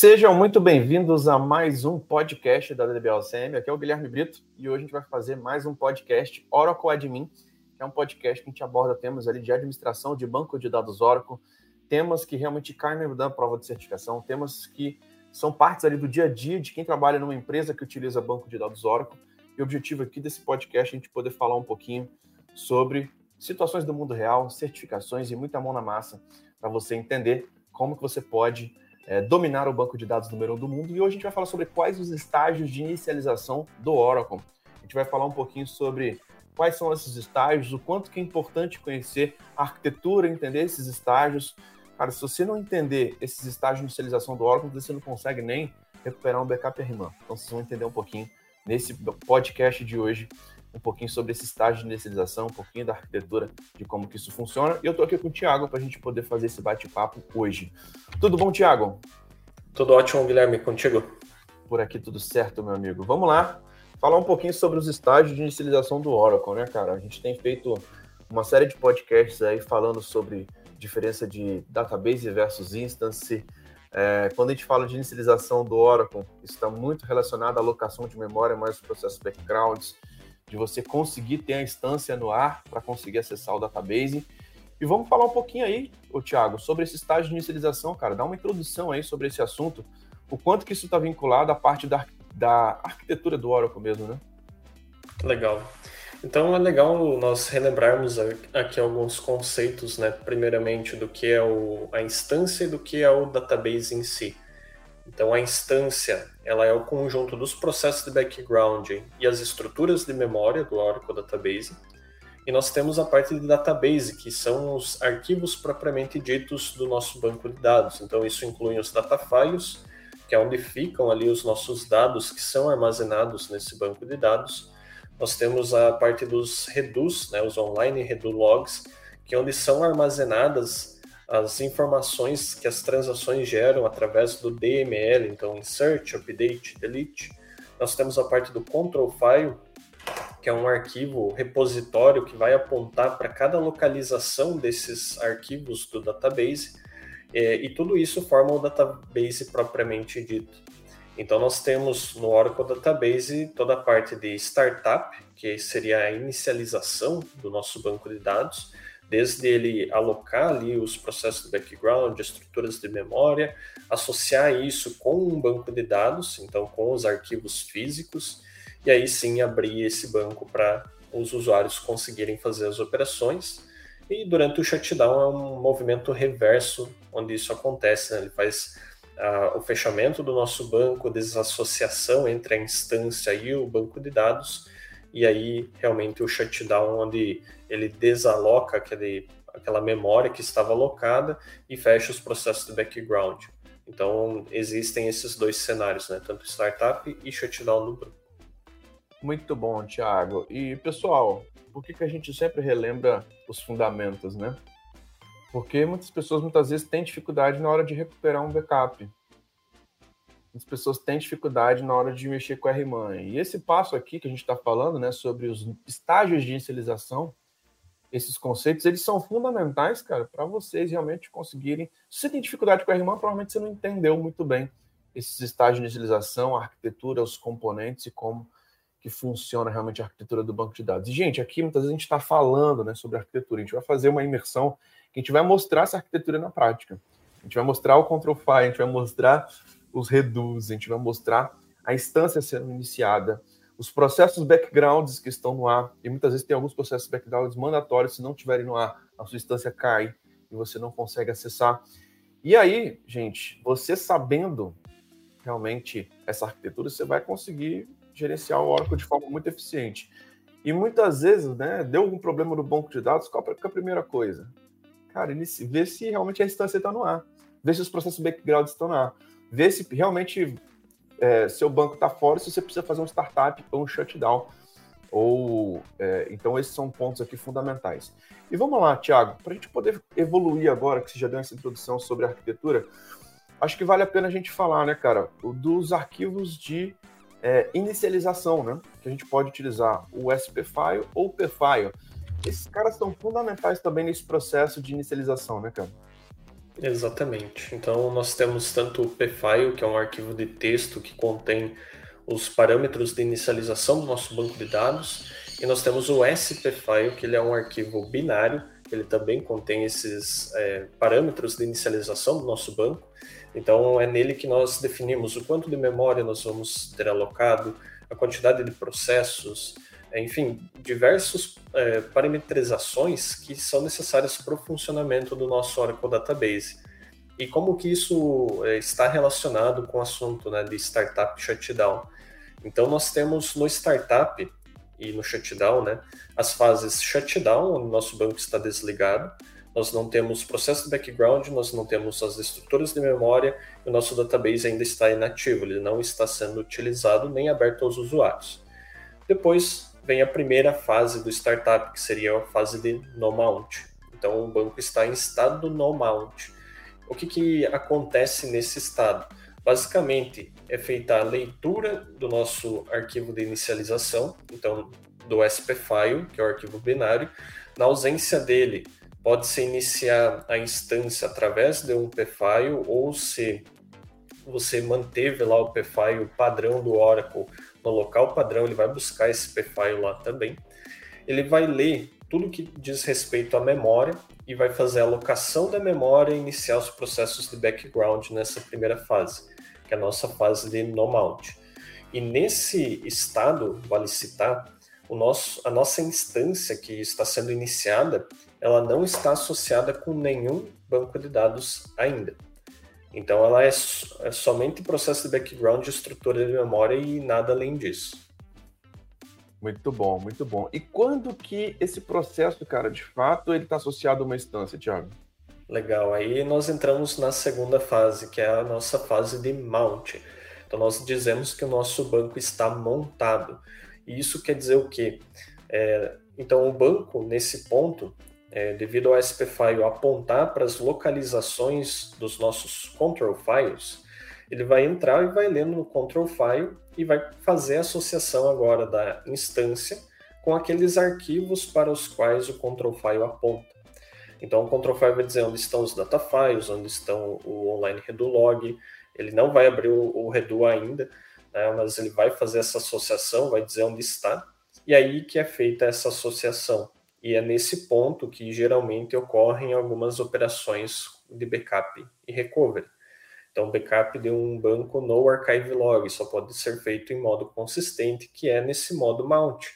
Sejam muito bem-vindos a mais um podcast da DBLCM. Aqui é o Guilherme Brito e hoje a gente vai fazer mais um podcast Oracle Admin, que é um podcast que a gente aborda temas ali de administração de banco de dados Oracle, temas que realmente caem na prova de certificação, temas que são partes ali do dia a dia de quem trabalha numa empresa que utiliza banco de dados Oracle. E o objetivo aqui desse podcast é a gente poder falar um pouquinho sobre situações do mundo real, certificações e muita mão na massa para você entender como que você pode é, dominar o banco de dados número um do mundo. E hoje a gente vai falar sobre quais os estágios de inicialização do Oracle. A gente vai falar um pouquinho sobre quais são esses estágios, o quanto que é importante conhecer a arquitetura, entender esses estágios. Cara, se você não entender esses estágios de inicialização do Oracle, você não consegue nem recuperar um backup RMAN. Então vocês vão entender um pouquinho nesse podcast de hoje um pouquinho sobre esse estágio de inicialização, um pouquinho da arquitetura, de como que isso funciona. E eu estou aqui com o Thiago para a gente poder fazer esse bate-papo hoje. Tudo bom, Thiago? Tudo ótimo, Guilherme, contigo? Por aqui tudo certo, meu amigo. Vamos lá, falar um pouquinho sobre os estágios de inicialização do Oracle, né, cara? A gente tem feito uma série de podcasts aí falando sobre diferença de database versus instance. É, quando a gente fala de inicialização do Oracle, isso está muito relacionado à alocação de memória, mais os processos backgrounds, de você conseguir ter a instância no ar para conseguir acessar o database. E vamos falar um pouquinho aí, o Thiago, sobre esse estágio de inicialização, cara. Dá uma introdução aí sobre esse assunto, o quanto que isso está vinculado à parte da, da arquitetura do Oracle mesmo, né? Legal. Então é legal nós relembrarmos aqui alguns conceitos, né? Primeiramente do que é o, a instância e do que é o database em si. Então, a instância ela é o conjunto dos processos de background e as estruturas de memória do Oracle Database. E nós temos a parte de database, que são os arquivos propriamente ditos do nosso banco de dados. Então, isso inclui os data files, que é onde ficam ali os nossos dados que são armazenados nesse banco de dados. Nós temos a parte dos redus, né, os online redu logs, que é onde são armazenadas as informações que as transações geram através do DML, então insert, update, delete. Nós temos a parte do control file, que é um arquivo repositório que vai apontar para cada localização desses arquivos do database, e, e tudo isso forma o database propriamente dito. Então nós temos no Oracle Database toda a parte de startup, que seria a inicialização do nosso banco de dados, desde ele alocar ali os processos de background, estruturas de memória, associar isso com um banco de dados, então com os arquivos físicos, e aí sim abrir esse banco para os usuários conseguirem fazer as operações. E durante o shutdown é um movimento reverso onde isso acontece, né? ele faz uh, o fechamento do nosso banco, desassociação entre a instância e o banco de dados, e aí realmente o shutdown onde ele desaloca aquele, aquela memória que estava alocada e fecha os processos de background. Então existem esses dois cenários, né? tanto startup e shutdown no banco. Muito bom, Thiago. E pessoal, por que, que a gente sempre relembra os fundamentos, né? Porque muitas pessoas muitas vezes têm dificuldade na hora de recuperar um backup as pessoas têm dificuldade na hora de mexer com a RMAN. E esse passo aqui que a gente está falando, né, sobre os estágios de inicialização, esses conceitos, eles são fundamentais, cara, para vocês realmente conseguirem. Se você tem dificuldade com a RMAN, provavelmente você não entendeu muito bem esses estágios de inicialização, a arquitetura, os componentes e como que funciona realmente a arquitetura do banco de dados. E, gente, aqui muitas vezes a gente está falando né, sobre arquitetura, a gente vai fazer uma imersão que a gente vai mostrar essa arquitetura na prática. A gente vai mostrar o control file, a gente vai mostrar os reduz, a gente vai mostrar a instância sendo iniciada, os processos backgrounds que estão no ar, e muitas vezes tem alguns processos backgrounds mandatórios, se não tiverem no ar, a sua instância cai e você não consegue acessar. E aí, gente, você sabendo realmente essa arquitetura, você vai conseguir gerenciar o Oracle de forma muito eficiente. E muitas vezes, né, deu algum problema no banco de dados, qual é a primeira coisa? Cara, ver se realmente a instância está no ar, ver se os processos backgrounds estão no ar ver se realmente é, seu banco está fora, se você precisa fazer um startup ou um shutdown. Ou é, então esses são pontos aqui fundamentais. E vamos lá, Thiago, para a gente poder evoluir agora, que você já deu essa introdução sobre arquitetura, acho que vale a pena a gente falar, né, cara, dos arquivos de é, inicialização, né? Que a gente pode utilizar o SPFile ou o PFile. Esses caras são fundamentais também nesse processo de inicialização, né, cara? Exatamente. Então, nós temos tanto o pfile, que é um arquivo de texto que contém os parâmetros de inicialização do nosso banco de dados, e nós temos o spfile, que ele é um arquivo binário, ele também contém esses é, parâmetros de inicialização do nosso banco. Então, é nele que nós definimos o quanto de memória nós vamos ter alocado, a quantidade de processos, enfim, diversas é, parametrizações que são necessárias para o funcionamento do nosso Oracle Database. E como que isso é, está relacionado com o assunto né, de startup shutdown? Então, nós temos no startup e no shutdown, né, as fases shutdown, onde nosso banco está desligado, nós não temos processo de background, nós não temos as estruturas de memória, e o nosso database ainda está inativo, ele não está sendo utilizado nem aberto aos usuários. Depois, vem a primeira fase do startup, que seria a fase de no mount. Então, o banco está em estado no mount. O que, que acontece nesse estado? Basicamente, é feita a leitura do nosso arquivo de inicialização, então do SPFile, que é o arquivo binário. Na ausência dele, pode-se iniciar a instância através de um pfile ou se você manteve lá o pfile padrão do Oracle no local padrão, ele vai buscar esse pfile lá também. Ele vai ler tudo que diz respeito à memória e vai fazer a alocação da memória e iniciar os processos de background nessa primeira fase, que é a nossa fase de no mount. E nesse estado, vale citar, o nosso, a nossa instância que está sendo iniciada, ela não está associada com nenhum banco de dados ainda. Então ela é, é somente processo de background, estrutura de memória e nada além disso. Muito bom, muito bom. E quando que esse processo, cara, de fato, ele está associado a uma instância, Thiago? Legal. Aí nós entramos na segunda fase, que é a nossa fase de mount. Então nós dizemos que o nosso banco está montado. E isso quer dizer o quê? É, então o banco, nesse ponto, é, devido ao SPFile apontar para as localizações dos nossos control files, ele vai entrar e vai ler no control file e vai fazer a associação agora da instância com aqueles arquivos para os quais o control file aponta. Então, o control file vai dizer onde estão os data files, onde estão o online redo log. Ele não vai abrir o, o redo ainda, né, mas ele vai fazer essa associação, vai dizer onde está. E aí que é feita essa associação. E é nesse ponto que geralmente ocorrem algumas operações de backup e recovery. Então, backup de um banco no archive log só pode ser feito em modo consistente, que é nesse modo mount.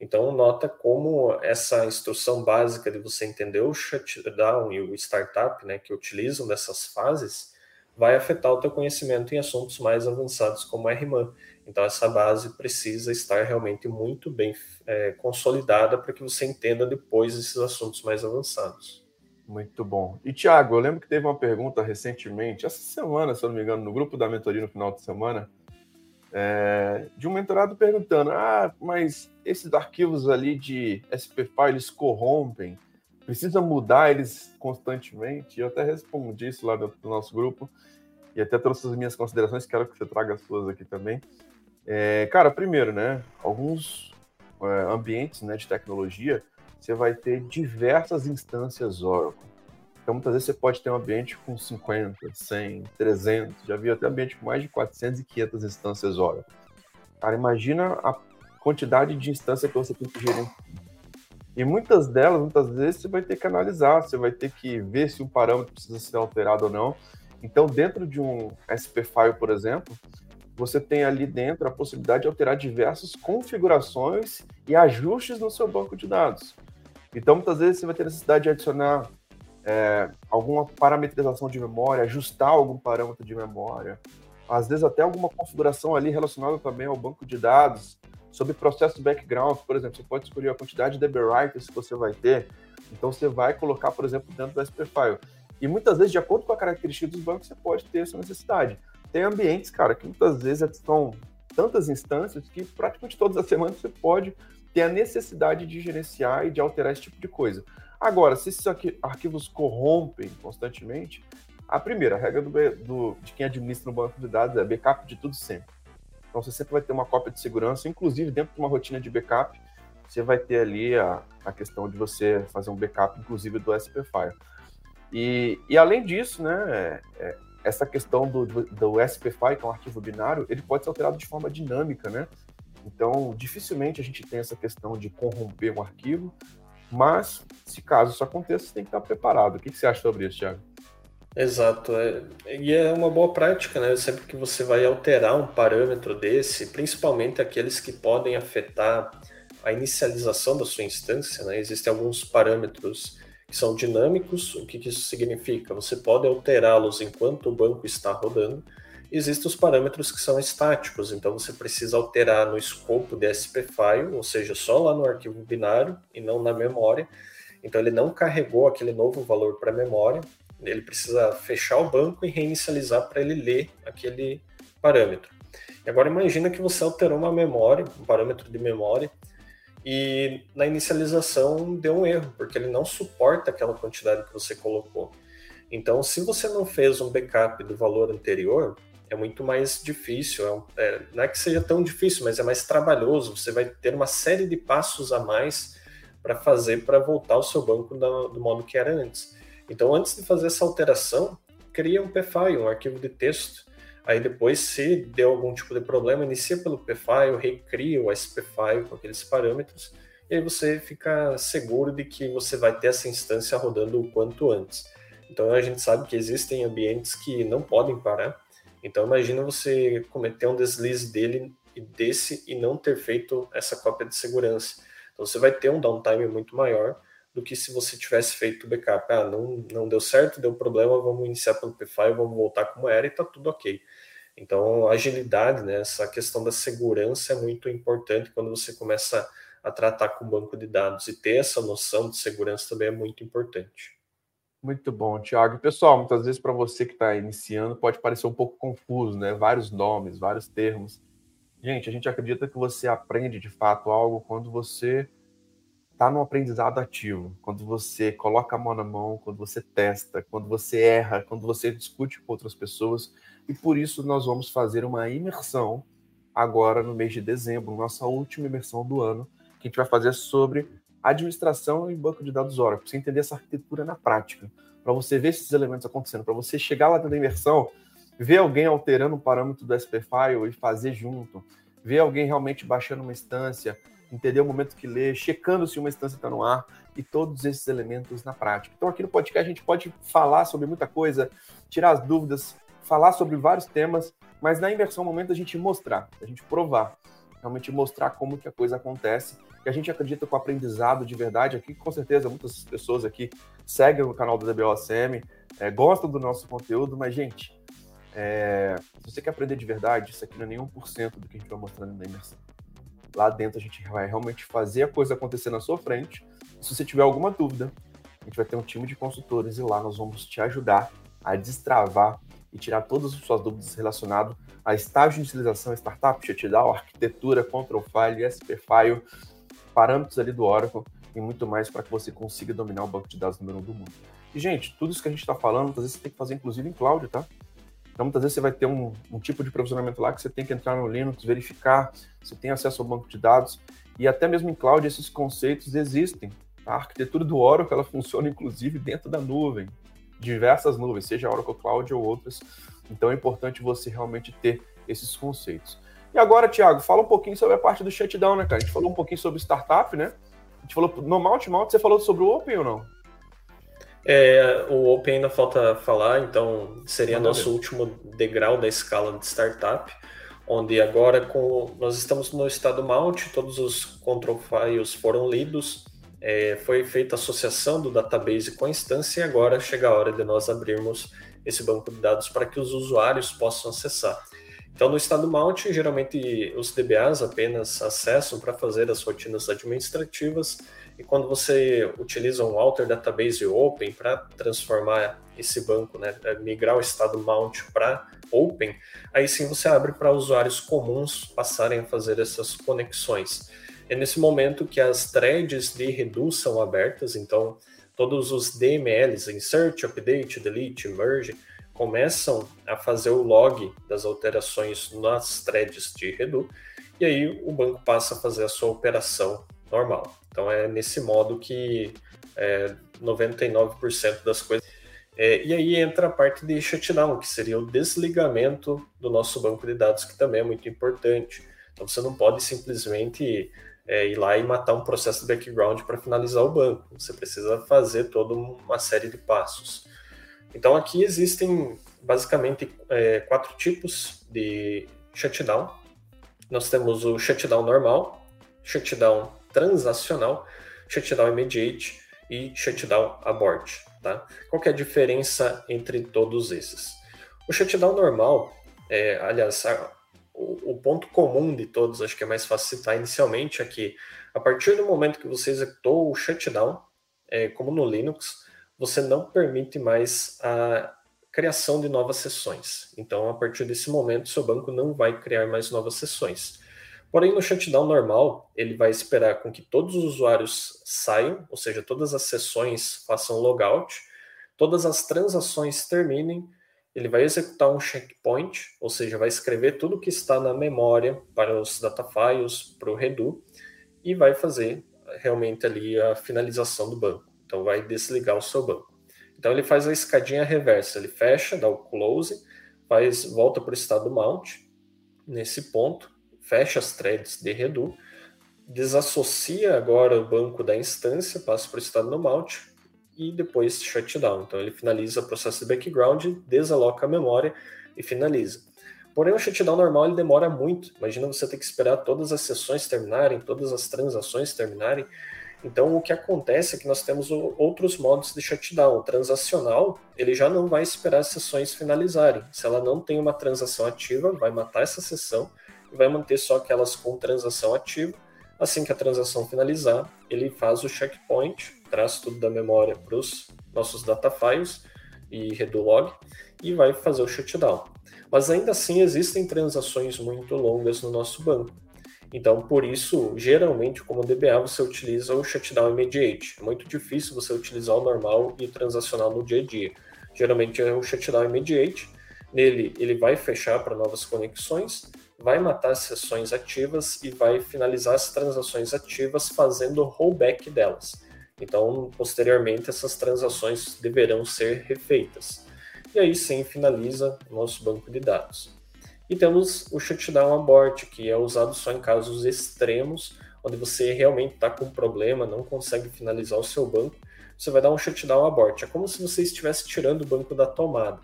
Então, nota como essa instrução básica de você entender o shutdown e o startup, né, que utilizam dessas fases, vai afetar o teu conhecimento em assuntos mais avançados como RMAN. Então, essa base precisa estar realmente muito bem é, consolidada para que você entenda depois esses assuntos mais avançados. Muito bom. E, Tiago, eu lembro que teve uma pergunta recentemente, essa semana, se eu não me engano, no grupo da mentoria no final de semana, é, de um mentorado perguntando: ah, mas esses arquivos ali de SPFile eles corrompem, precisa mudar eles constantemente? Eu até respondi isso lá dentro do nosso grupo e até trouxe as minhas considerações, quero que você traga as suas aqui também. É, cara, primeiro, né, alguns é, ambientes né, de tecnologia, você vai ter diversas instâncias Oracle. Então, muitas vezes você pode ter um ambiente com 50, 100, 300, já vi até ambiente com mais de 400 e 500 instâncias Oracle. Cara, imagina a quantidade de instâncias que você tem que gerir. E muitas delas, muitas vezes, você vai ter que analisar, você vai ter que ver se um parâmetro precisa ser alterado ou não. Então, dentro de um SP file, por exemplo, você tem ali dentro a possibilidade de alterar diversas configurações e ajustes no seu banco de dados. Então, muitas vezes você vai ter necessidade de adicionar é, alguma parametrização de memória, ajustar algum parâmetro de memória, às vezes até alguma configuração ali relacionada também ao banco de dados, sobre processo background, por exemplo, você pode escolher a quantidade de writers que você vai ter, então você vai colocar, por exemplo, dentro do SP file. E muitas vezes, de acordo com a característica dos bancos, você pode ter essa necessidade tem ambientes, cara, que muitas vezes estão tantas instâncias que praticamente todas as semanas você pode ter a necessidade de gerenciar e de alterar esse tipo de coisa. Agora, se esses arquivos corrompem constantemente, a primeira regra do, do, de quem administra no banco de dados é backup de tudo sempre. Então você sempre vai ter uma cópia de segurança, inclusive dentro de uma rotina de backup, você vai ter ali a, a questão de você fazer um backup, inclusive do SP File. E, e além disso, né, é, essa questão do, do, do SPFI, que é um arquivo binário, ele pode ser alterado de forma dinâmica, né? Então, dificilmente a gente tem essa questão de corromper um arquivo, mas se caso isso aconteça, você tem que estar preparado. O que, que você acha sobre isso, Thiago? Exato, é, e é uma boa prática, né? Sempre que você vai alterar um parâmetro desse, principalmente aqueles que podem afetar a inicialização da sua instância, né? Existem alguns parâmetros que são dinâmicos. O que, isso significa? Você pode alterá-los enquanto o banco está rodando. Existem os parâmetros que são estáticos, então você precisa alterar no escopo de SP file, ou seja, só lá no arquivo binário e não na memória. Então ele não carregou aquele novo valor para a memória, ele precisa fechar o banco e reinicializar para ele ler aquele parâmetro. E agora imagina que você alterou uma memória, um parâmetro de memória, e na inicialização deu um erro, porque ele não suporta aquela quantidade que você colocou. Então, se você não fez um backup do valor anterior, é muito mais difícil. É, é, não é que seja tão difícil, mas é mais trabalhoso. Você vai ter uma série de passos a mais para fazer para voltar o seu banco do, do modo que era antes. Então, antes de fazer essa alteração, cria um PFI, um arquivo de texto. Aí depois, se deu algum tipo de problema, inicia pelo PFI, recria o SPFI com aqueles parâmetros, e aí você fica seguro de que você vai ter essa instância rodando o quanto antes. Então a gente sabe que existem ambientes que não podem parar. Então imagina você cometer um deslize dele e desse e não ter feito essa cópia de segurança. Então você vai ter um downtime muito maior do que se você tivesse feito o backup. Ah, não, não deu certo, deu problema, vamos iniciar pelo PFI, vamos voltar como era e tá tudo ok. Então, agilidade, né, essa questão da segurança é muito importante quando você começa a tratar com o banco de dados e ter essa noção de segurança também é muito importante. Muito bom, Thiago. Pessoal, muitas vezes para você que está iniciando pode parecer um pouco confuso, né? Vários nomes, vários termos. Gente, a gente acredita que você aprende de fato algo quando você está no aprendizado ativo, quando você coloca a mão na mão, quando você testa, quando você erra, quando você discute com outras pessoas. E por isso nós vamos fazer uma imersão agora no mês de dezembro, nossa última imersão do ano, que a gente vai fazer sobre administração e banco de dados Oracle, para você entender essa arquitetura na prática, para você ver esses elementos acontecendo, para você chegar lá dentro da imersão, ver alguém alterando um parâmetro do SP File e fazer junto, ver alguém realmente baixando uma instância, entender o momento que lê, checando se uma instância está no ar e todos esses elementos na prática. Então, aqui no podcast, a gente pode falar sobre muita coisa, tirar as dúvidas, falar sobre vários temas, mas na imersão, é o momento a gente mostrar, a gente provar, realmente mostrar como que a coisa acontece. E a gente acredita com o aprendizado de verdade aqui, com certeza muitas pessoas aqui seguem o canal do DBOCM, é, gostam do nosso conteúdo, mas, gente, é, se você quer aprender de verdade, isso aqui não é nenhum por cento do que a gente vai mostrando na imersão. Lá dentro a gente vai realmente fazer a coisa acontecer na sua frente. Se você tiver alguma dúvida, a gente vai ter um time de consultores e lá nós vamos te ajudar a destravar e tirar todas as suas dúvidas relacionadas a estágio de utilização startup, shutdown, arquitetura, control file, SP file, parâmetros ali do Oracle e muito mais para que você consiga dominar o banco de dados número um do mundo. E, gente, tudo isso que a gente está falando, muitas vezes você tem que fazer, inclusive, em cloud, tá? Então, muitas vezes você vai ter um, um, tipo de provisionamento lá que você tem que entrar no Linux, verificar se tem acesso ao banco de dados. E até mesmo em cloud, esses conceitos existem. A arquitetura do Oracle ela funciona, inclusive, dentro da nuvem. Diversas nuvens, seja Oracle Cloud ou outras. Então, é importante você realmente ter esses conceitos. E agora, Thiago, fala um pouquinho sobre a parte do shutdown, né, cara? A gente falou um pouquinho sobre startup, né? A gente falou no Mount Mount, você falou sobre o Open ou não? É, o Open ainda falta falar, então seria Manda nosso último degrau da escala de startup, onde agora com, nós estamos no estado Mount, todos os control files foram lidos, é, foi feita a associação do database com a instância e agora chega a hora de nós abrirmos esse banco de dados para que os usuários possam acessar. Então, no estado Mount, geralmente os DBAs apenas acessam para fazer as rotinas administrativas e quando você utiliza um Alter Database Open para transformar esse banco, né, é, migrar o estado Mount para Open, aí sim você abre para usuários comuns passarem a fazer essas conexões. É nesse momento que as threads de Redu são abertas, então todos os DMLs, Insert, Update, Delete, Merge, começam a fazer o log das alterações nas threads de Redu, e aí o banco passa a fazer a sua operação normal. Então é nesse modo que é, 99% das coisas. É, e aí entra a parte de shutdown, que seria o desligamento do nosso banco de dados, que também é muito importante. Então você não pode simplesmente é, ir lá e matar um processo de background para finalizar o banco. Você precisa fazer toda uma série de passos. Então aqui existem basicamente é, quatro tipos de shutdown. Nós temos o shutdown normal, shutdown transacional, shutdown immediate e shutdown abort. Tá? Qual é a diferença entre todos esses? O shutdown normal, é, aliás, o, ponto comum de todos, acho que é mais fácil citar inicialmente, é que a partir do momento que você executou o shutdown, é, como no Linux, você não permite mais a criação de novas sessões. Então, a partir desse momento, seu banco não vai criar mais novas sessões. Porém, no shutdown normal, ele vai esperar com que todos os usuários saiam, ou seja, todas as sessões façam logout, todas as transações terminem, ele vai executar um checkpoint, ou seja, vai escrever tudo que está na memória para os data files, para o Redo, e vai fazer realmente ali a finalização do banco. Então, vai desligar o seu banco. Então, ele faz a escadinha reversa, ele fecha, dá o close, faz, volta para o estado mount, nesse ponto, fecha as threads de Redo, desassocia agora o banco da instância, passa para o estado no mount e depois shutdown. Então ele finaliza o processo de background, desaloca a memória e finaliza. Porém, o shutdown normal ele demora muito. Imagina você ter que esperar todas as sessões terminarem, todas as transações terminarem. Então, o que acontece é que nós temos outros modos de shutdown. O transacional, ele já não vai esperar as sessões finalizarem. Se ela não tem uma transação ativa, vai matar essa sessão vai manter só aquelas com transação ativa. Assim que a transação finalizar, ele faz o checkpoint, traz tudo da memória para os nossos data files e redolog e vai fazer o shutdown. Mas ainda assim existem transações muito longas no nosso banco. Então, por isso, geralmente, como DBA, você utiliza o shutdown immediate. É muito difícil você utilizar o normal e o transacional no dia a dia. Geralmente é o shutdown immediate. Nele, ele vai fechar para novas conexões vai matar as sessões ativas e vai finalizar as transações ativas fazendo o rollback delas. Então, posteriormente, essas transações deverão ser refeitas. E aí sim finaliza o nosso banco de dados. E temos o shutdown abort, que é usado só em casos extremos, onde você realmente está com um problema, não consegue finalizar o seu banco, você vai dar um shutdown abort. É como se você estivesse tirando o banco da tomada.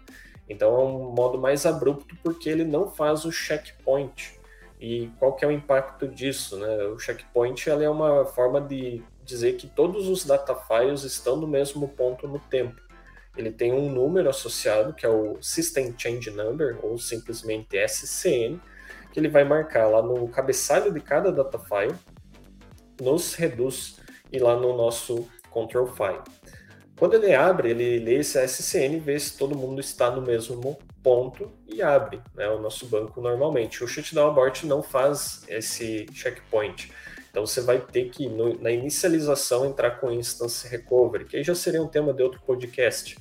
Então é um modo mais abrupto porque ele não faz o checkpoint. E qual que é o impacto disso? Né? O checkpoint ela é uma forma de dizer que todos os data files estão no mesmo ponto no tempo. Ele tem um número associado, que é o System Change Number, ou simplesmente SCN, que ele vai marcar lá no cabeçalho de cada data file, nos reduz e lá no nosso control file. Quando ele abre, ele lê esse SCN, vê se todo mundo está no mesmo ponto e abre né, o nosso banco normalmente. O shutdown abort não faz esse checkpoint. Então você vai ter que, no, na inicialização, entrar com instance recovery, que aí já seria um tema de outro podcast.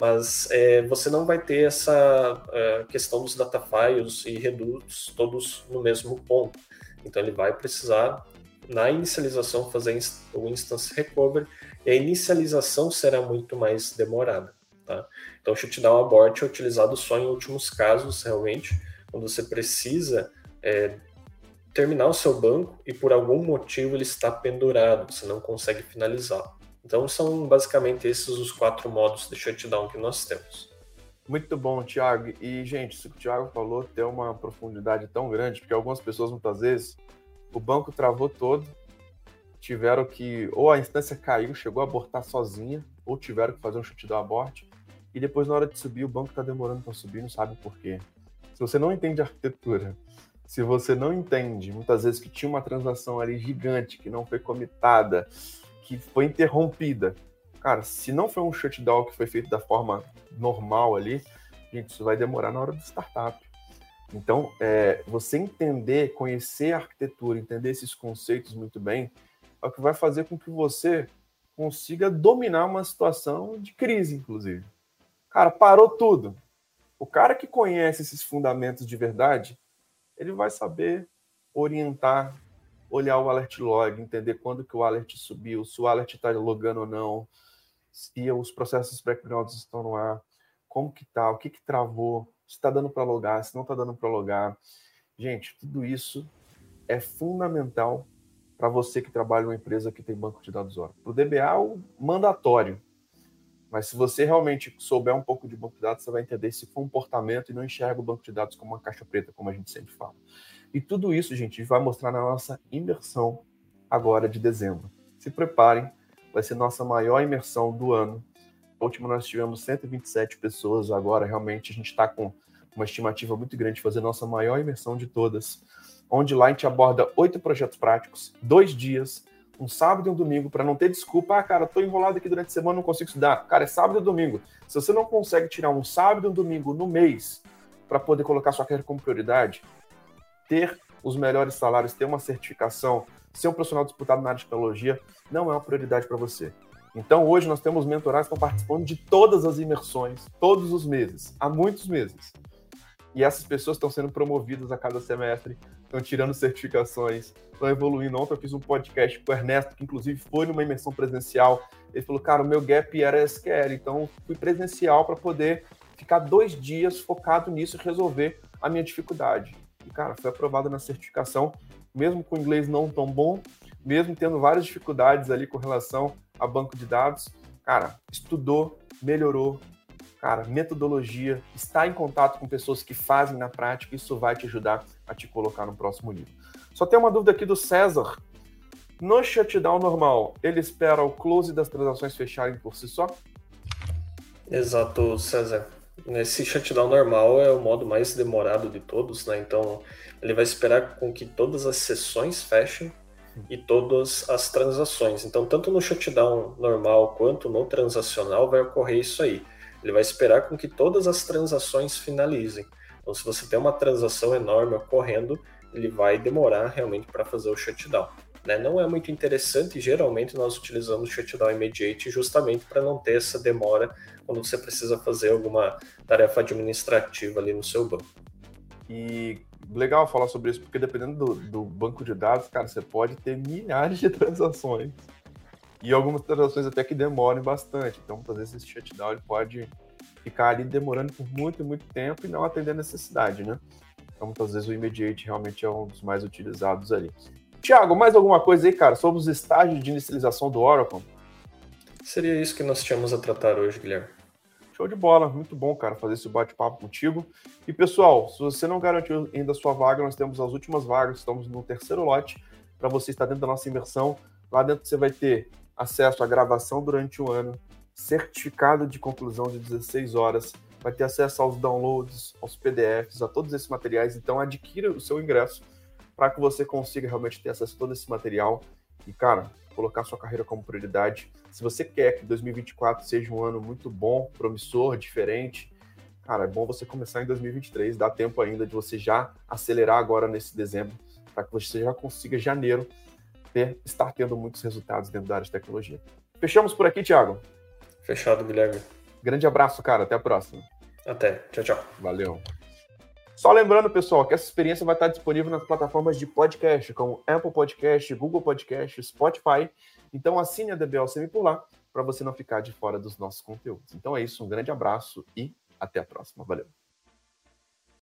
Mas é, você não vai ter essa uh, questão dos data files e reduz todos no mesmo ponto. Então ele vai precisar, na inicialização, fazer o instance recovery e a inicialização será muito mais demorada. Tá? Então, o shutdown abort é utilizado só em últimos casos, realmente, quando você precisa é, terminar o seu banco e por algum motivo ele está pendurado, você não consegue finalizar. Então, são basicamente esses os quatro modos de shutdown que nós temos. Muito bom, Thiago. E, gente, isso que o Thiago falou tem uma profundidade tão grande, porque algumas pessoas, muitas vezes, o banco travou todo, tiveram que, ou a instância caiu, chegou a abortar sozinha, ou tiveram que fazer um chute do aborte, e depois na hora de subir, o banco está demorando para subir, não sabe por quê. Se você não entende arquitetura, se você não entende, muitas vezes que tinha uma transação ali gigante, que não foi comitada, que foi interrompida, cara, se não foi um shutdown que foi feito da forma normal ali, gente, isso vai demorar na hora do startup. Então, é, você entender, conhecer a arquitetura, entender esses conceitos muito bem, é o que vai fazer com que você consiga dominar uma situação de crise, inclusive. Cara, parou tudo. O cara que conhece esses fundamentos de verdade, ele vai saber orientar, olhar o alert log, entender quando que o alert subiu, se o alert está logando ou não, se os processos backgrounds estão no ar, como que tá, o que que travou, se está dando para logar, se não está dando para logar. Gente, tudo isso é fundamental para você que trabalha em uma empresa que tem banco de dados Oracle. Para o DBA, o mandatório. Mas se você realmente souber um pouco de banco de dados, você vai entender esse comportamento e não enxerga o banco de dados como uma caixa preta, como a gente sempre fala. E tudo isso, gente, vai mostrar na nossa imersão agora de dezembro. Se preparem, vai ser nossa maior imersão do ano. A última nós tivemos 127 pessoas, agora realmente a gente está com uma estimativa muito grande de fazer nossa maior imersão de todas, onde lá a gente aborda oito projetos práticos, dois dias, um sábado e um domingo, para não ter desculpa, ah, cara, tô enrolado aqui durante a semana, não consigo estudar. Cara, é sábado e domingo. Se você não consegue tirar um sábado e um domingo no mês para poder colocar sua carreira como prioridade, ter os melhores salários, ter uma certificação, ser um profissional disputado na área de tecnologia, não é uma prioridade para você. Então, hoje nós temos mentorados que estão participando de todas as imersões, todos os meses, há muitos meses. E essas pessoas estão sendo promovidas a cada semestre, estão tirando certificações, estão evoluindo. Ontem eu fiz um podcast com o Ernesto, que inclusive foi numa imersão presencial. Ele falou, cara, o meu gap era SQL, então fui presencial para poder ficar dois dias focado nisso e resolver a minha dificuldade. E, cara, foi aprovado na certificação, mesmo com inglês não tão bom, mesmo tendo várias dificuldades ali com relação a banco de dados. Cara, estudou, melhorou, cara, metodologia, está em contato com pessoas que fazem na prática, isso vai te ajudar a te colocar no próximo nível. Só tem uma dúvida aqui do César. No shutdown normal, ele espera o close das transações fecharem por si só? Exato, César. Nesse shutdown normal é o modo mais demorado de todos, né? Então ele vai esperar com que todas as sessões fechem e todas as transações. Então, tanto no shutdown normal quanto no transacional vai ocorrer isso aí. Ele vai esperar com que todas as transações finalizem. Então, se você tem uma transação enorme ocorrendo, ele vai demorar realmente para fazer o shutdown. Né? Não é muito interessante, geralmente nós utilizamos shutdown immediate justamente para não ter essa demora quando você precisa fazer alguma tarefa administrativa ali no seu banco. E legal falar sobre isso, porque dependendo do, do, banco de dados, cara, você pode ter milhares de transações. E algumas transações até que demoram bastante. Então, muitas vezes esse shutdown ele pode ficar ali demorando por muito, muito tempo e não atender a necessidade, né? Então, muitas vezes o immediate realmente é um dos mais utilizados ali. Tiago, mais alguma coisa aí, cara, sobre os estágios de inicialização do Oracle? Seria isso que nós tínhamos a tratar hoje, Guilherme. Show de bola, muito bom, cara, fazer esse bate-papo contigo. E pessoal, se você não garantiu ainda a sua vaga, nós temos as últimas vagas, estamos no terceiro lote para você estar dentro da nossa imersão. Lá dentro você vai ter acesso à gravação durante o ano, certificado de conclusão de 16 horas, vai ter acesso aos downloads, aos PDFs, a todos esses materiais. Então adquira o seu ingresso para que você consiga realmente ter acesso a todo esse material. E, cara, colocar sua carreira como prioridade. Se você quer que 2024 seja um ano muito bom, promissor, diferente, cara, é bom você começar em 2023, dá tempo ainda de você já acelerar agora nesse dezembro, para que você já consiga janeiro ter, estar tendo muitos resultados dentro da área de tecnologia. Fechamos por aqui, Thiago? Fechado, Guilherme. Grande abraço, cara. Até a próxima. Até. Tchau, tchau. Valeu. Só lembrando, pessoal, que essa experiência vai estar disponível nas plataformas de podcast, como Apple Podcast, Google Podcast, Spotify. Então assine a DBLCM por lá, para você não ficar de fora dos nossos conteúdos. Então é isso, um grande abraço e até a próxima. Valeu!